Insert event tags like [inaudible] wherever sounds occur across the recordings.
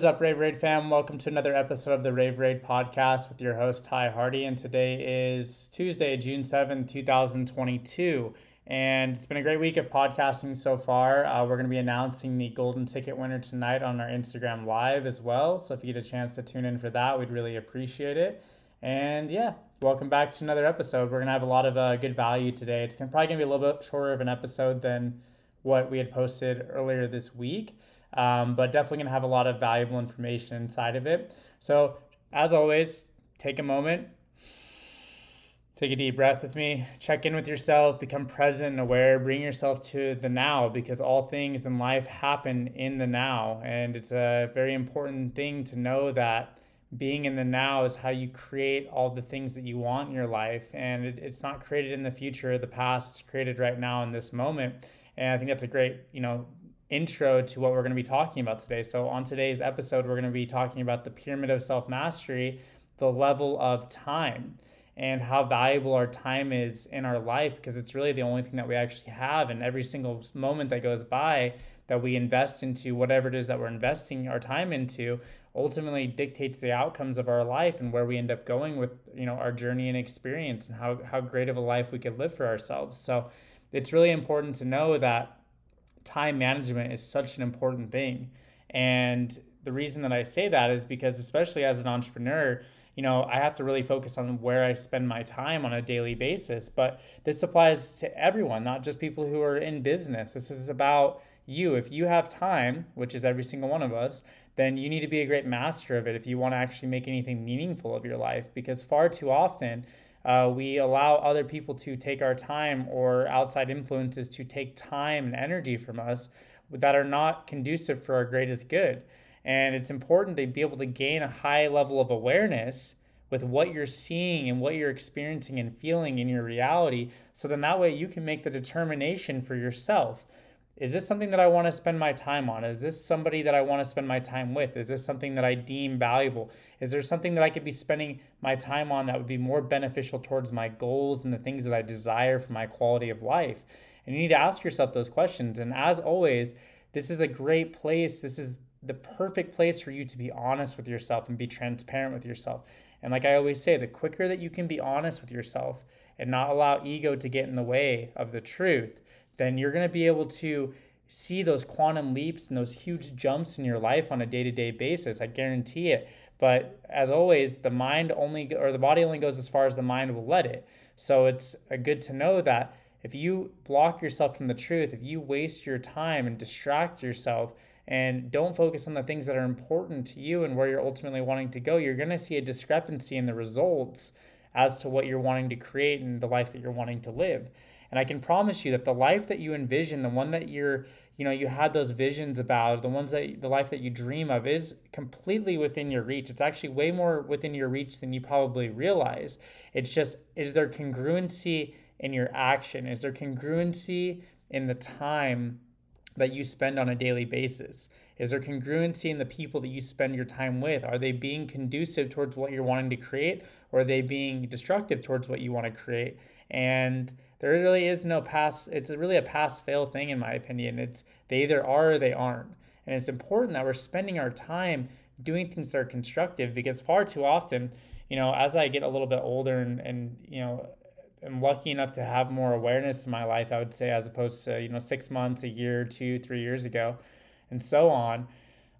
Is up, Raveraide fam? Welcome to another episode of the Raveraide podcast with your host, Ty Hardy. And today is Tuesday, June 7th, 2022. And it's been a great week of podcasting so far. Uh, we're going to be announcing the golden ticket winner tonight on our Instagram Live as well. So if you get a chance to tune in for that, we'd really appreciate it. And yeah, welcome back to another episode. We're going to have a lot of uh, good value today. It's probably going to be a little bit shorter of an episode than what we had posted earlier this week, um, but definitely going to have a lot of valuable information inside of it. So, as always, take a moment, Take a deep breath with me. Check in with yourself, become present and aware, bring yourself to the now because all things in life happen in the now. And it's a very important thing to know that being in the now is how you create all the things that you want in your life. And it, it's not created in the future, or the past, it's created right now in this moment. And I think that's a great, you know, intro to what we're going to be talking about today. So on today's episode, we're going to be talking about the pyramid of self mastery, the level of time and how valuable our time is in our life because it's really the only thing that we actually have. And every single moment that goes by that we invest into whatever it is that we're investing our time into ultimately dictates the outcomes of our life and where we end up going with you know our journey and experience and how, how great of a life we could live for ourselves so it's really important to know that time management is such an important thing and the reason that i say that is because especially as an entrepreneur you know, I have to really focus on where I spend my time on a daily basis. But this applies to everyone, not just people who are in business. This is about you. If you have time, which is every single one of us, then you need to be a great master of it if you want to actually make anything meaningful of your life. Because far too often, uh, we allow other people to take our time or outside influences to take time and energy from us that are not conducive for our greatest good. And it's important to be able to gain a high level of awareness with what you're seeing and what you're experiencing and feeling in your reality. So then that way you can make the determination for yourself. Is this something that I want to spend my time on? Is this somebody that I want to spend my time with? Is this something that I deem valuable? Is there something that I could be spending my time on that would be more beneficial towards my goals and the things that I desire for my quality of life? And you need to ask yourself those questions. And as always, this is a great place. This is the perfect place for you to be honest with yourself and be transparent with yourself. And like I always say, the quicker that you can be honest with yourself and not allow ego to get in the way of the truth, then you're going to be able to see those quantum leaps and those huge jumps in your life on a day-to-day basis. I guarantee it. But as always, the mind only or the body only goes as far as the mind will let it. So it's uh, good to know that if you block yourself from the truth, if you waste your time and distract yourself, and don't focus on the things that are important to you and where you're ultimately wanting to go, you're going to see a discrepancy in the results as to what you're wanting to create and the life that you're wanting to live. And I can promise you that the life that you envision, the one that you're, you know, you had those visions about, the ones that the life that you dream of is completely within your reach. It's actually way more within your reach than you probably realize. It's just is there congruency in your action? Is there congruency in the time that you spend on a daily basis? Is there congruency in the people that you spend your time with? Are they being conducive towards what you're wanting to create, or are they being destructive towards what you want to create? And there really is no pass. It's really a pass fail thing, in my opinion. It's they either are or they aren't. And it's important that we're spending our time doing things that are constructive because far too often, you know, as I get a little bit older and, and you know, am lucky enough to have more awareness in my life, I would say, as opposed to, you know, six months, a year, two, three years ago, and so on,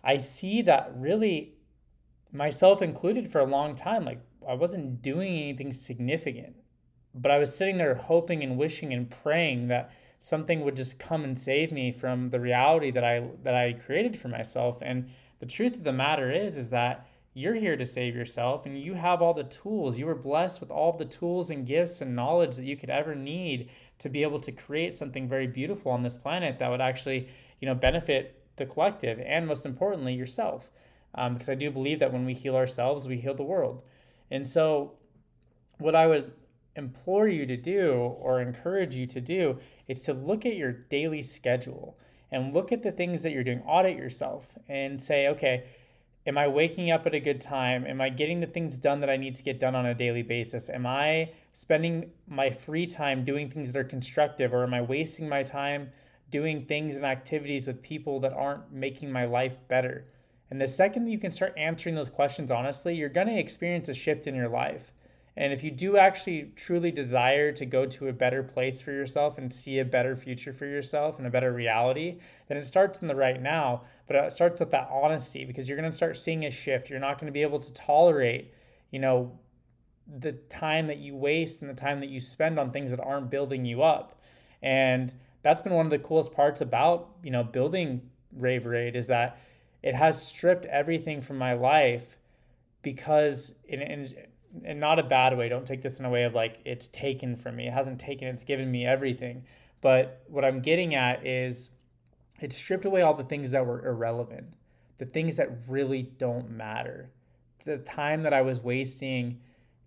I see that really, myself included, for a long time, like I wasn't doing anything significant, but I was sitting there hoping and wishing and praying that something would just come and save me from the reality that I that I created for myself. And the truth of the matter is, is that you're here to save yourself and you have all the tools. You were blessed with all the tools and gifts and knowledge that you could ever need to be able to create something very beautiful on this planet that would actually, you know, benefit the collective and most importantly yourself. Um, because I do believe that when we heal ourselves, we heal the world. And so, what I would implore you to do or encourage you to do is to look at your daily schedule and look at the things that you're doing, audit yourself and say, okay, Am I waking up at a good time? Am I getting the things done that I need to get done on a daily basis? Am I spending my free time doing things that are constructive, or am I wasting my time doing things and activities with people that aren't making my life better? And the second you can start answering those questions honestly, you're going to experience a shift in your life. And if you do actually truly desire to go to a better place for yourself and see a better future for yourself and a better reality, then it starts in the right now. But it starts with that honesty because you're going to start seeing a shift. You're not going to be able to tolerate, you know, the time that you waste and the time that you spend on things that aren't building you up. And that's been one of the coolest parts about, you know, building Raveraide is that it has stripped everything from my life because in, in not a bad way. Don't take this in a way of like it's taken from me. It hasn't taken it's given me everything. But what i'm getting at is it stripped away all the things that were irrelevant the things that really don't matter. The time that i was wasting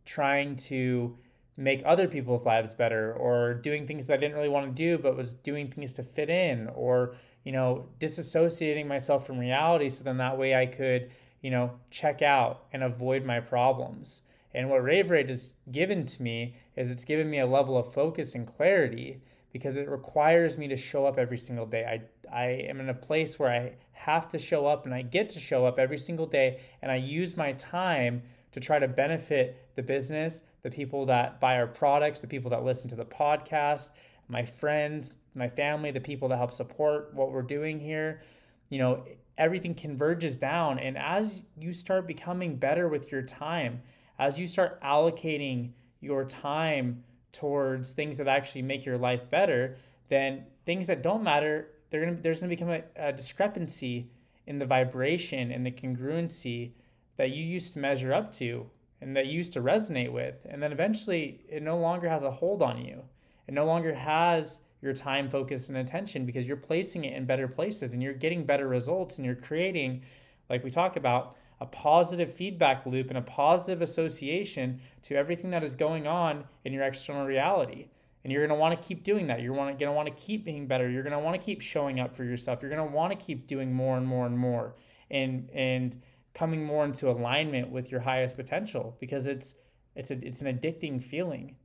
trying to make other people's lives better or doing things that i didn't really want to do but was doing things to fit in or you know, disassociating myself from reality so then that way I could, you know, check out and avoid my problems. And what Raveraide has given to me is it's given me a level of focus and clarity because it requires me to show up every single day. I, I am in a place where I have to show up and I get to show up every single day and I use my time to try to benefit the business, the people that buy our products, the people that listen to the podcast, my friends, my family, the people that help support what we're doing here. You know, everything converges down. And as you start becoming better with your time, as you start allocating your time towards things that actually make your life better, then things that don't matter, gonna, there's going to become a, a discrepancy in the vibration and the congruency that you used to measure up to and that you used to resonate with. And then eventually it no longer has a hold on you. It no longer has your time, focus, and attention because you're placing it in better places and you're getting better results and you're creating, like we talk about, a positive feedback loop and a positive association to everything that is going on in your external reality. And you're want to keep doing that. You're want to keep being better. You're want to keep showing up for yourself. You're want to keep doing more and more and more and and coming more into alignment with your highest potential because it's it's a, it's an addicting feeling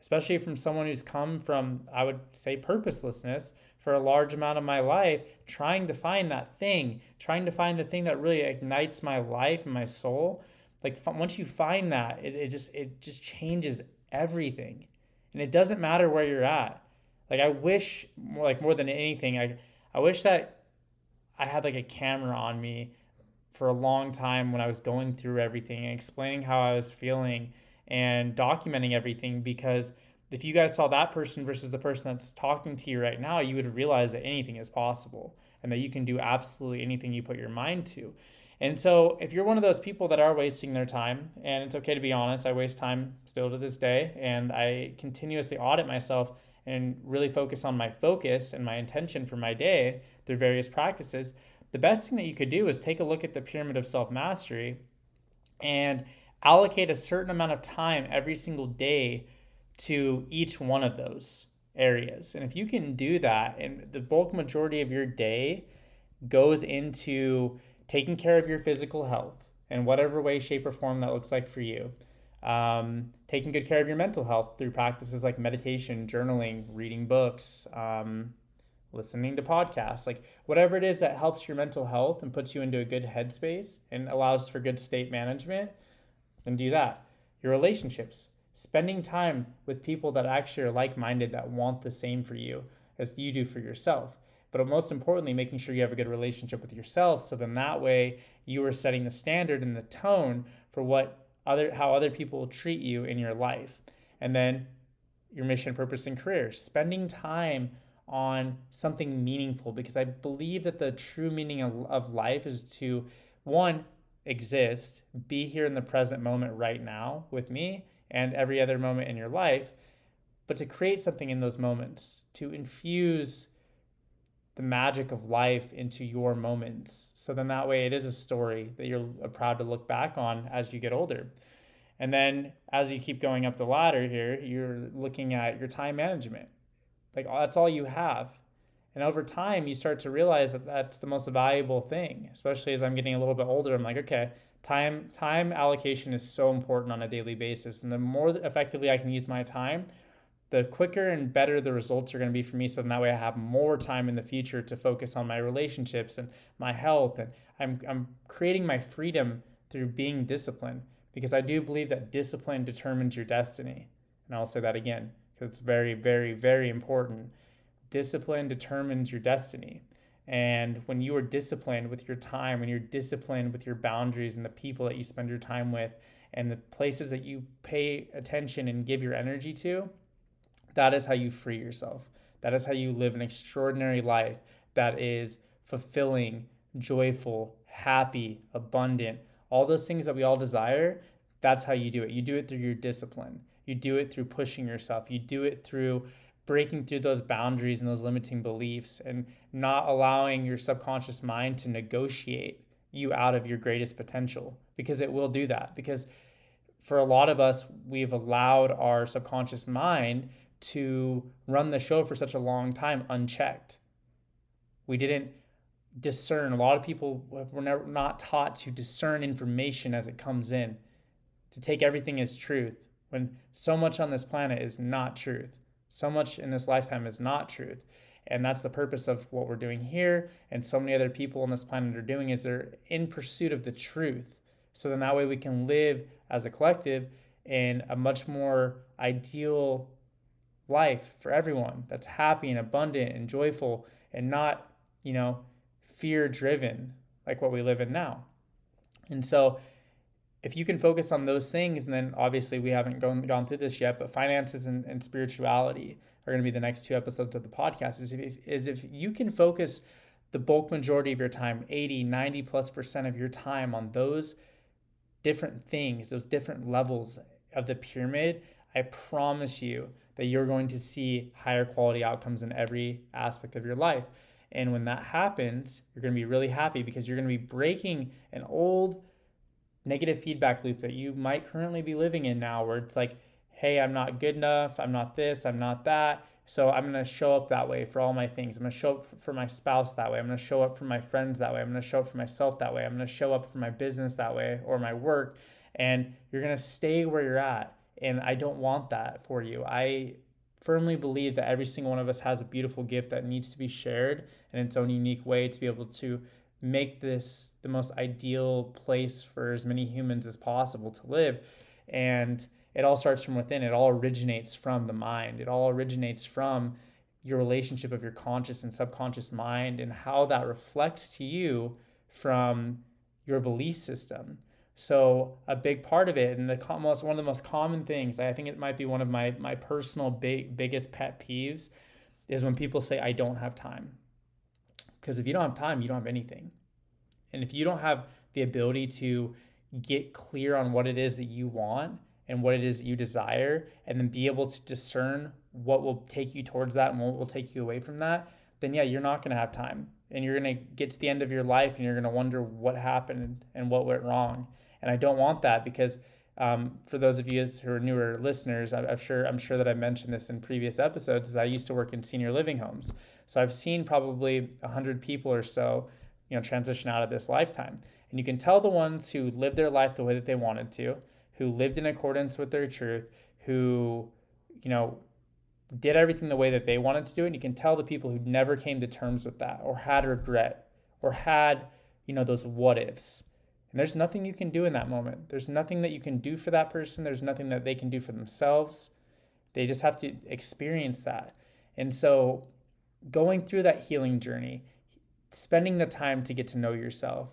especially from someone who's come from, I would say, purposelessness for a large amount of my life, trying to find that thing, trying to find the thing that really ignites my life and my soul. Like once you find that, it, it just it just changes everything, and it doesn't matter where you're at. Like I wish, more like more than anything, I I wish that I had like a camera on me for a long time when I was going through everything and explaining how I was feeling and documenting everything because if you guys saw that person versus the person that's talking to you right now, you would realize that anything is possible and that you can do absolutely anything you put your mind to. And so, if you're one of those people that are wasting their time, and it's okay to be honest, I waste time still to this day, and I continuously audit myself and really focus on my focus and my intention for my day through various practices. The best thing that you could do is take a look at the pyramid of self mastery and allocate a certain amount of time every single day to each one of those areas. And if you can do that, and the bulk majority of your day goes into taking care of your physical health in whatever way, shape, or form that looks like for you. Um, taking good care of your mental health through practices like meditation, journaling, reading books, um, listening to podcasts, like whatever it is that helps your mental health and puts you into a good headspace and allows for good state management then do that. Your relationships, spending time with people that actually are like minded that want the same for you as you do for yourself. But most importantly, making sure you have a good relationship with yourself so then that way you are setting the standard and the tone for what other how other people will treat you in your life. And then your mission, purpose, and career. Spending time on something meaningful because I believe that the true meaning of, of life is to one exist, be here in the present moment right now with me and every other moment in your life, but to create something in those moments, to infuse the magic of life into your moments. So then that way it is a story that you're proud to look back on as you get older. And then as you keep going up the ladder here, you're looking at your time management. Like that's all you have. And over time, you start to realize that that's the most valuable thing, especially as I'm getting a little bit older. I'm like, okay, time time allocation is so important on a daily basis. And the more effectively I can use my time, the quicker and better the results are going to be for me. So that way I have more time in the future to focus on my relationships and my health. And I'm, I'm creating my freedom through being disciplined because I do believe that discipline determines your destiny. And I'll say that again because it's very, very, very important. Discipline determines your destiny. And when you are disciplined with your time, when you're disciplined with your boundaries and the people that you spend your time with and the places that you pay attention and give your energy to, that is how you free yourself. That is how you live an extraordinary life that is fulfilling, joyful, happy, abundant, all those things that we all desire. That's how you do it. You do it through your discipline. You do it through pushing yourself. You do it through breaking through those boundaries and those limiting beliefs and not allowing your subconscious mind to negotiate you out of your greatest potential because it will do that. Because for a lot of us, we've allowed our subconscious mind to run the show for such a long time unchecked. We didn't discern. A lot of people were never, not taught to discern information as it comes in, to take everything as truth when so much on this planet is not truth. So much in this lifetime is not truth. And that's the purpose of what we're doing here. And so many other people on this planet are doing is they're in pursuit of the truth. So then that way we can live as a collective in a much more ideal life for everyone that's happy and abundant and joyful and not, you know, fear driven like what we live in now. And so if you can focus on those things, and then obviously we haven't gone, gone through this yet, but finances and, and spirituality are going to be the next two episodes of the podcast. Is if, is if you can focus the bulk majority of your time, 80, 90 plus percent of your time on those different things, those different levels of the pyramid, I promise you that you're going to see higher quality outcomes in every aspect of your life. And when that happens, you're going to be really happy because you're going to be breaking an old negative feedback loop that you might currently be living in now where it's like, hey, I'm not good enough, I'm not this, I'm not that. So I'm going to show up that way for all my things. I'm going to show up for my spouse that way. I'm going to show up for my friends that way. I'm going to show up for myself that way. I'm going to show up for my business that way or my work. And you're going to stay where you're at. And I don't want that for you. I firmly believe that every single one of us has a beautiful gift that needs to be shared in its own unique way to be able to make this the most ideal place for as many humans as possible to live. And it all starts from within. It all originates from the mind. It all originates from your relationship of your conscious and subconscious mind and how that reflects to you from your belief system. So a big part of it, and the most one of the most common things, I think it might be one of my my personal big biggest pet peeves, is when people say I don't have time. Because if you don't have time, you don't have anything. And if you don't have the ability to get clear on what it is that you want and what it is that you desire, and then be able to discern what will take you towards that and what will take you away from that, then yeah, you're not going to have time. And you're going to get to the end of your life and you're going to wonder what happened and what went wrong. And I don't want that because um, for those of you who are newer listeners, I'm sure I'm sure that I mentioned this in previous episodes. Is I used to work in senior living homes, so I've seen probably 100 people or so, you know, transition out of this lifetime. And you can tell the ones who lived their life the way that they wanted to, who lived in accordance with their truth, who, you know, did everything the way that they wanted to do it. And you can tell the people who never came to terms with that or had regret or had, you know, those what ifs. And there's nothing you can do in that moment. There's nothing that you can do for that person. There's nothing that they can do for themselves. They just have to experience that. And so going through that healing journey, spending the time to get to know yourself,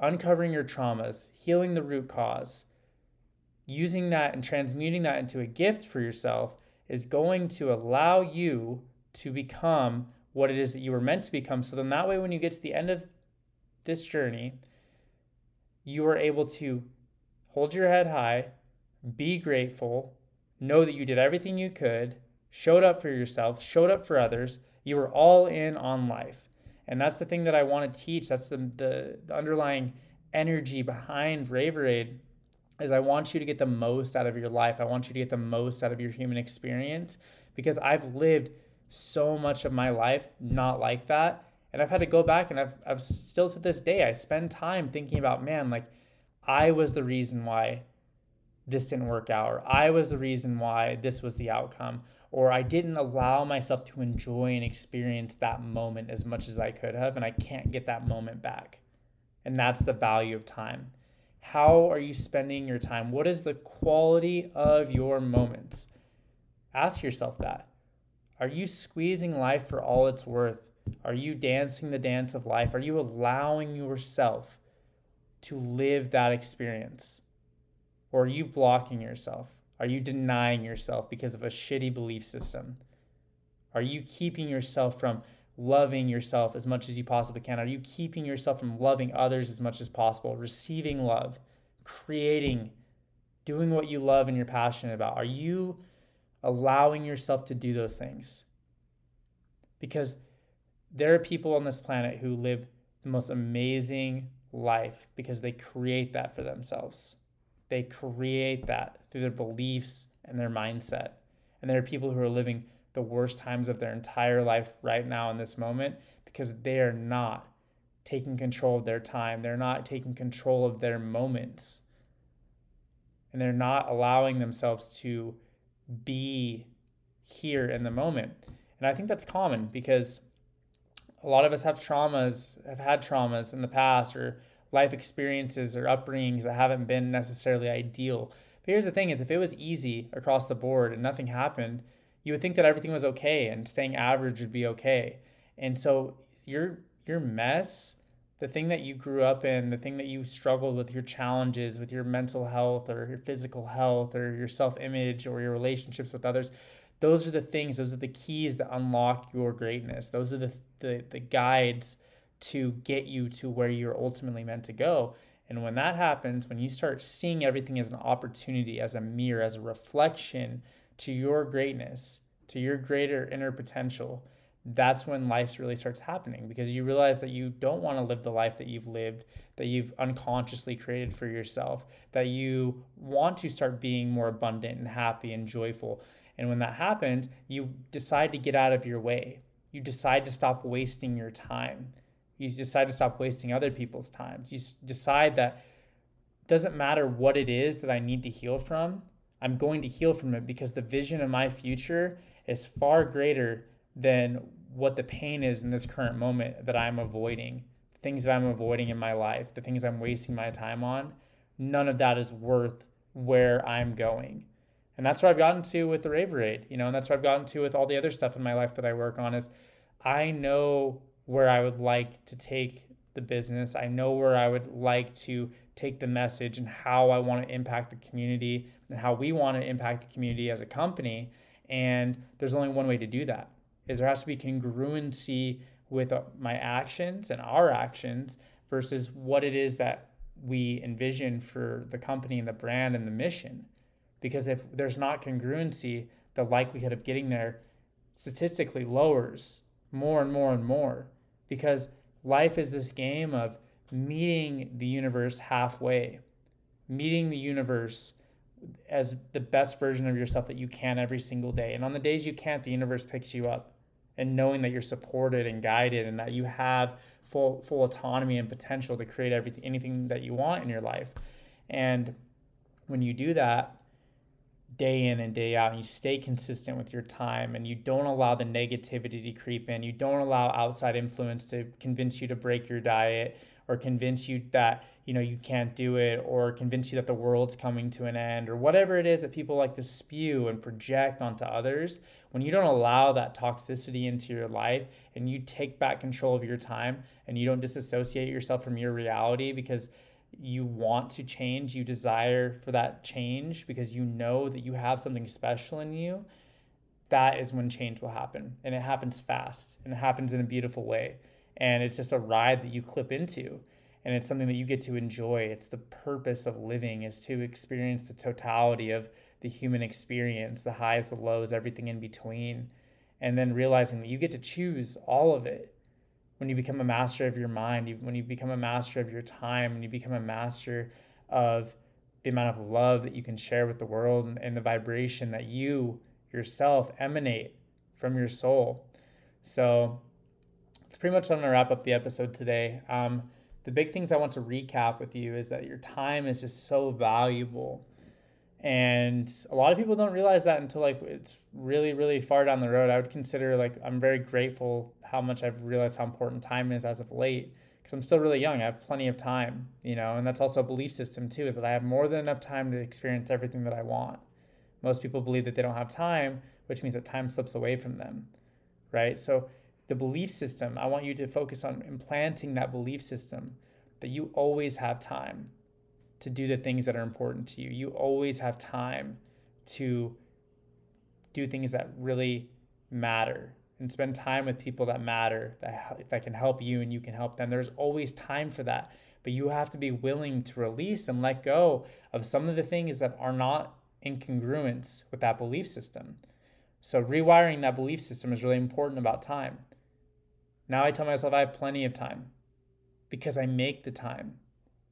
uncovering your traumas, healing the root cause, using that and transmuting that into a gift for yourself is going to allow you to become what it is that you were meant to become. So then that way, when you get to the end of this journey, you are able to hold your head high, be grateful, know that you did everything you could, showed up for yourself, showed up for others. You were all in on life. And that's the thing that I want to teach. That's the, the, the underlying energy behind Raveraide is I want you to get the most out of your life. I want you to get the most out of your human experience because I've lived so much of my life not like that. And I've had to go back and I've, I've still to this day, I spend time thinking about, man, like I was the reason why this didn't work out, or I was the reason why this was the outcome, or I didn't allow myself to enjoy and experience that moment as much as I could have, and I can't get that moment back. And that's the value of time. How are you spending your time? What is the quality of your moments? Ask yourself that. Are you squeezing life for all it's worth? Are you dancing the dance of life? Are you allowing yourself to live that experience? Or are you blocking yourself? Are you denying yourself because of a shitty belief system? Are you keeping yourself from loving yourself as much as you possibly can? Are you keeping yourself from loving others as much as possible, receiving love, creating, doing what you love and you're passionate about? Are you allowing yourself to do those things? Because there are people on this planet who live the most amazing life because they create that for themselves. They create that through their beliefs and their mindset. And there are people who are living the worst times of their entire life right now in this moment because they are not taking control of their time. They're not taking control of their moments. And they're not allowing themselves to be here in the moment. And I think that's common because a lot of us have traumas, have had traumas in the past or life experiences or upbringings that haven't been necessarily ideal. But here's the thing is if it was easy across the board and nothing happened, you would think that everything was okay and staying average would be okay. And so your your mess, the thing that you grew up in, the thing that you struggled with, your challenges with your mental health or your physical health or your self-image or your relationships with others, those are the things, those are the keys that unlock your greatness. Those are the the, the guides to get you to where you're ultimately meant to go. And when that happens, when you start seeing everything as an opportunity, as a mirror, as a reflection to your greatness, to your greater inner potential, that's when life really starts happening because you realize that you don't want to live the life that you've lived, that you've unconsciously created for yourself, that you want to start being more abundant and happy and joyful. And when that happens, you decide to get out of your way. You decide to stop wasting your time. You decide to stop wasting other people's time. You decide that it doesn't matter what it is that I need to heal from, I'm going to heal from it because the vision of my future is far greater than what the pain is in this current moment that I'm avoiding. The things that I'm avoiding in my life, the things I'm wasting my time on, none of that is worth where I'm going. And that's where I've gotten to with the Raveraide, you know, and that's where I've gotten to with all the other stuff in my life that I work on is I know where I would like to take the business. I know where I would like to take the message and how I want to impact the community and how we want to impact the community as a company. And there's only one way to do that is there has to be congruency with uh, my actions and our actions versus what it is that we envision for the company and the brand and the mission. Because if there's not congruency, the likelihood of getting there statistically lowers more and more and more because life is this game of meeting the universe halfway, meeting the universe as the best version of yourself that you can every single day. And on the days you can't, the universe picks you up. And knowing that you're supported and guided and that you have full full autonomy and potential to create everything anything that you want in your life. And when you do that, day in and day out and you stay consistent with your time and you don't allow the negativity to creep in. You don't allow outside influence to convince you to break your diet or convince you that you know you can't do it or convince you that the world's coming to an end or whatever it is that people like to spew and project onto others. When you don't allow that toxicity into your life and you take back control of your time and you don't disassociate yourself from your reality because you want to change, you desire for that change because you know that you have something special in you, that is when change will happen. And it happens fast and it happens in a beautiful way. And it's just a ride that you clip into. And it's something that you get to enjoy. It's the purpose of living is to experience the totality of the human experience, the highs, the lows, everything in between. And then realizing that you get to choose all of it when you become a master of your mind, when you become a master of your time, when you become a master of the amount of love that you can share with the world and, and the vibration that you yourself emanate from your soul. So it's pretty much I'm to wrap up the episode today. Um, the big things I want to recap with you is that your time is just so valuable and a lot of people don't realize that until like it's really really far down the road. I would consider like i'm very grateful how much i've realized how important time is as of late because i'm still really young. I have plenty of time you know? And that's also a belief system too is that i have more than enough time to experience everything that i want. Most people believe that they don't have time which means that time slips away from them right? So the belief system i want you to focus on implanting that belief system that you always have time to do the things that are important to you. You always have time to do things that really matter and spend time with people that matter, that, that can help you and you can help them. There's always time for that. But you have to be willing to release and let go of some of the things that are not in congruence with that belief system. So, rewiring that belief system is really important about time. Now I tell myself I have plenty of time because I make the time.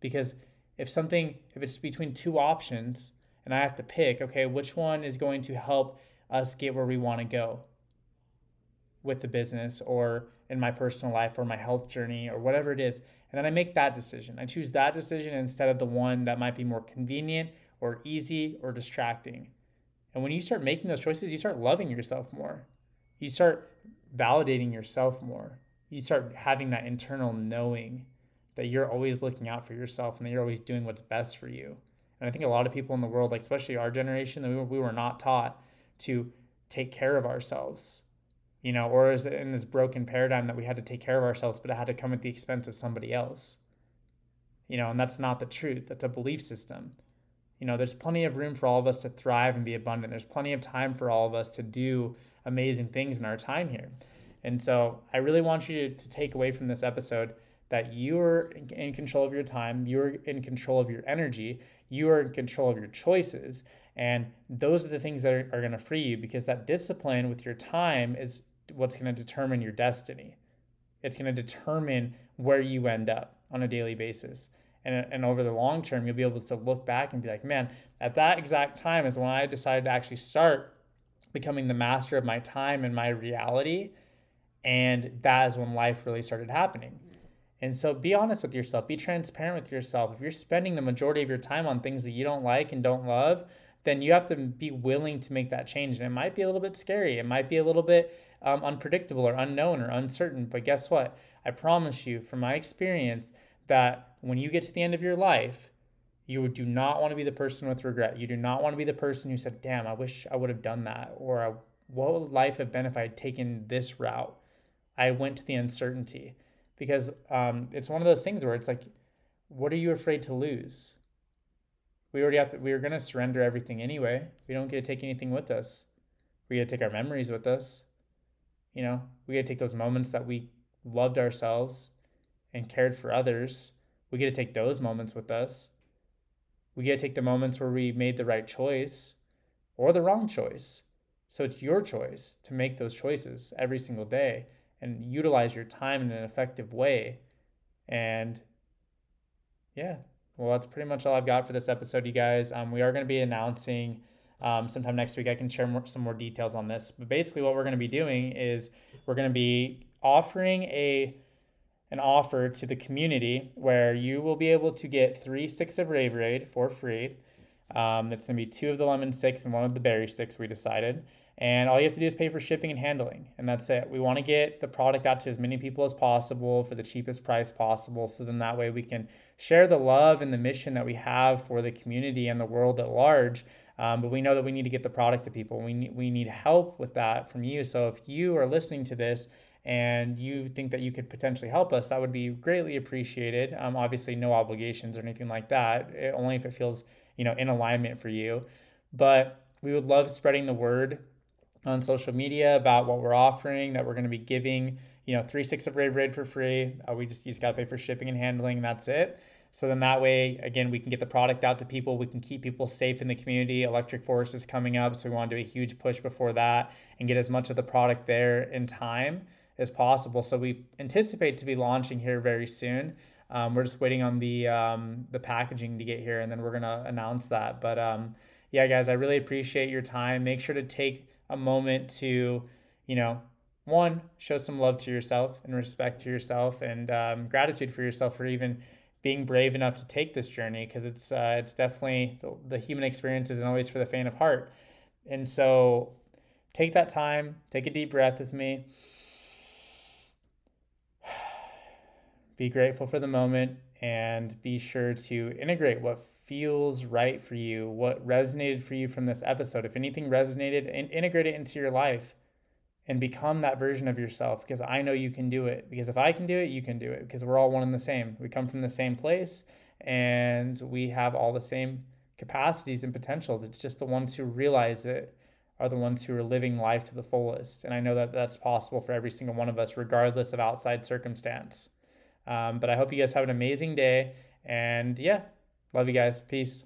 Because if something if it's between two options and I have to pick, okay, which one is going to help us get where we want to go with the business or in my personal life or my health journey or whatever it is. And then I make that decision. I choose that decision instead of the one that might be more convenient or easy or distracting. And when you start making those choices, you start loving yourself more. You start validating yourself more. You start having that internal knowing that you're always looking out for yourself and that you're always doing what's best for you. And I think a lot of people in the world, like especially our generation, that we were, we were not taught to take care of ourselves, you know, or is it in this broken paradigm that we had to take care of ourselves, but it had to come at the expense of somebody else, you know, and that's not the truth. That's a belief system. You know, there's plenty of room for all of us to thrive and be abundant. There's plenty of time for all of us to do amazing things in our time here. And so I really want you to, to take away from this episode that you're in control of your time, you're in control of your energy, you are in control of your choices. And those are the things that are, are going to free you because that discipline with your time is what's going to determine your destiny. It's going to determine where you end up on a daily basis. And, and over the long term, you'll be able to look back and be like, man, at that exact time is when I decided to actually start becoming the master of my time and my reality. And that is when life really started happening. And so be honest with yourself, be transparent with yourself. If you're spending the majority of your time on things that you don't like and don't love, then you have to be willing to make that change. And it might be a little bit scary, it might be a little bit um, unpredictable or unknown or uncertain. But guess what? I promise you, from my experience, that when you get to the end of your life, you do not want to be the person with regret. You do not want to be the person who said, damn, I wish I would have done that. Or what would life have been if I had taken this route? I went to the uncertainty because um, it's one of those things where it's like, what are you afraid to lose? We already have to, we are going to surrender everything anyway. We don't get to take anything with us. We get to take our memories with us. You know, we get to take those moments that we loved ourselves and cared for others. We get to take those moments with us. We get to take the moments where we made the right choice or the wrong choice. So it's your choice to make those choices every single day and utilize your time in an effective way. And yeah, well, that's pretty much all I've got for this episode, you guys. Um, we are going to be announcing um, sometime next week. I can share more, some more details on this. But basically, what we're going to be doing is we're going to be offering a an offer to the community where you will be able to get three sticks of Raveraide for free. Um, it's going to be two of the lemon sticks and one of the berry sticks, we decided. And all you have to do is pay for shipping and handling. And that's it. We want to get the product out to as many people as possible for the cheapest price possible. So then that way we can share the love and the mission that we have for the community and the world at large. Um, but we know that we need to get the product to people. We need, we need help with that from you. So if you are listening to this and you think that you could potentially help us, that would be greatly appreciated. Um, obviously, no obligations or anything like that, it, only if it feels you know in alignment for you. But we would love spreading the word on social media about what we're offering, that we're going to be giving, you know, three six of Raveraide for free. Uh, we just you just got to pay for shipping and handling. And that's it. So then that way, again, we can get the product out to people. We can keep people safe in the community. Electric Forest is coming up, so we want to do a huge push before that and get as much of the product there in time as possible. So we anticipate to be launching here very soon. Um, we're just waiting on the um, the packaging to get here, and then we're gonna announce that. But um, yeah, guys, I really appreciate your time. Make sure to take a moment to, you know, one, show some love to yourself and respect to yourself and um, gratitude for yourself for even being brave enough to take this journey because it's uh, it's definitely the, human experience isn't always for the faint of heart. And so take that time, take a deep breath with me. [sighs] Be grateful for the moment and be sure to integrate what feels right for you, what resonated for you from this episode. If anything resonated, and integrate it into your life and become that version of yourself because I know you can do it. Because if I can do it, you can do it because we're all one and the same. We come from the same place and we have all the same capacities and potentials. It's just the ones who realize it are the ones who are living life to the fullest. And I know that that's possible for every single one of us, regardless of outside circumstance. Um, but I hope you guys have an amazing day. And yeah, love you guys. Peace.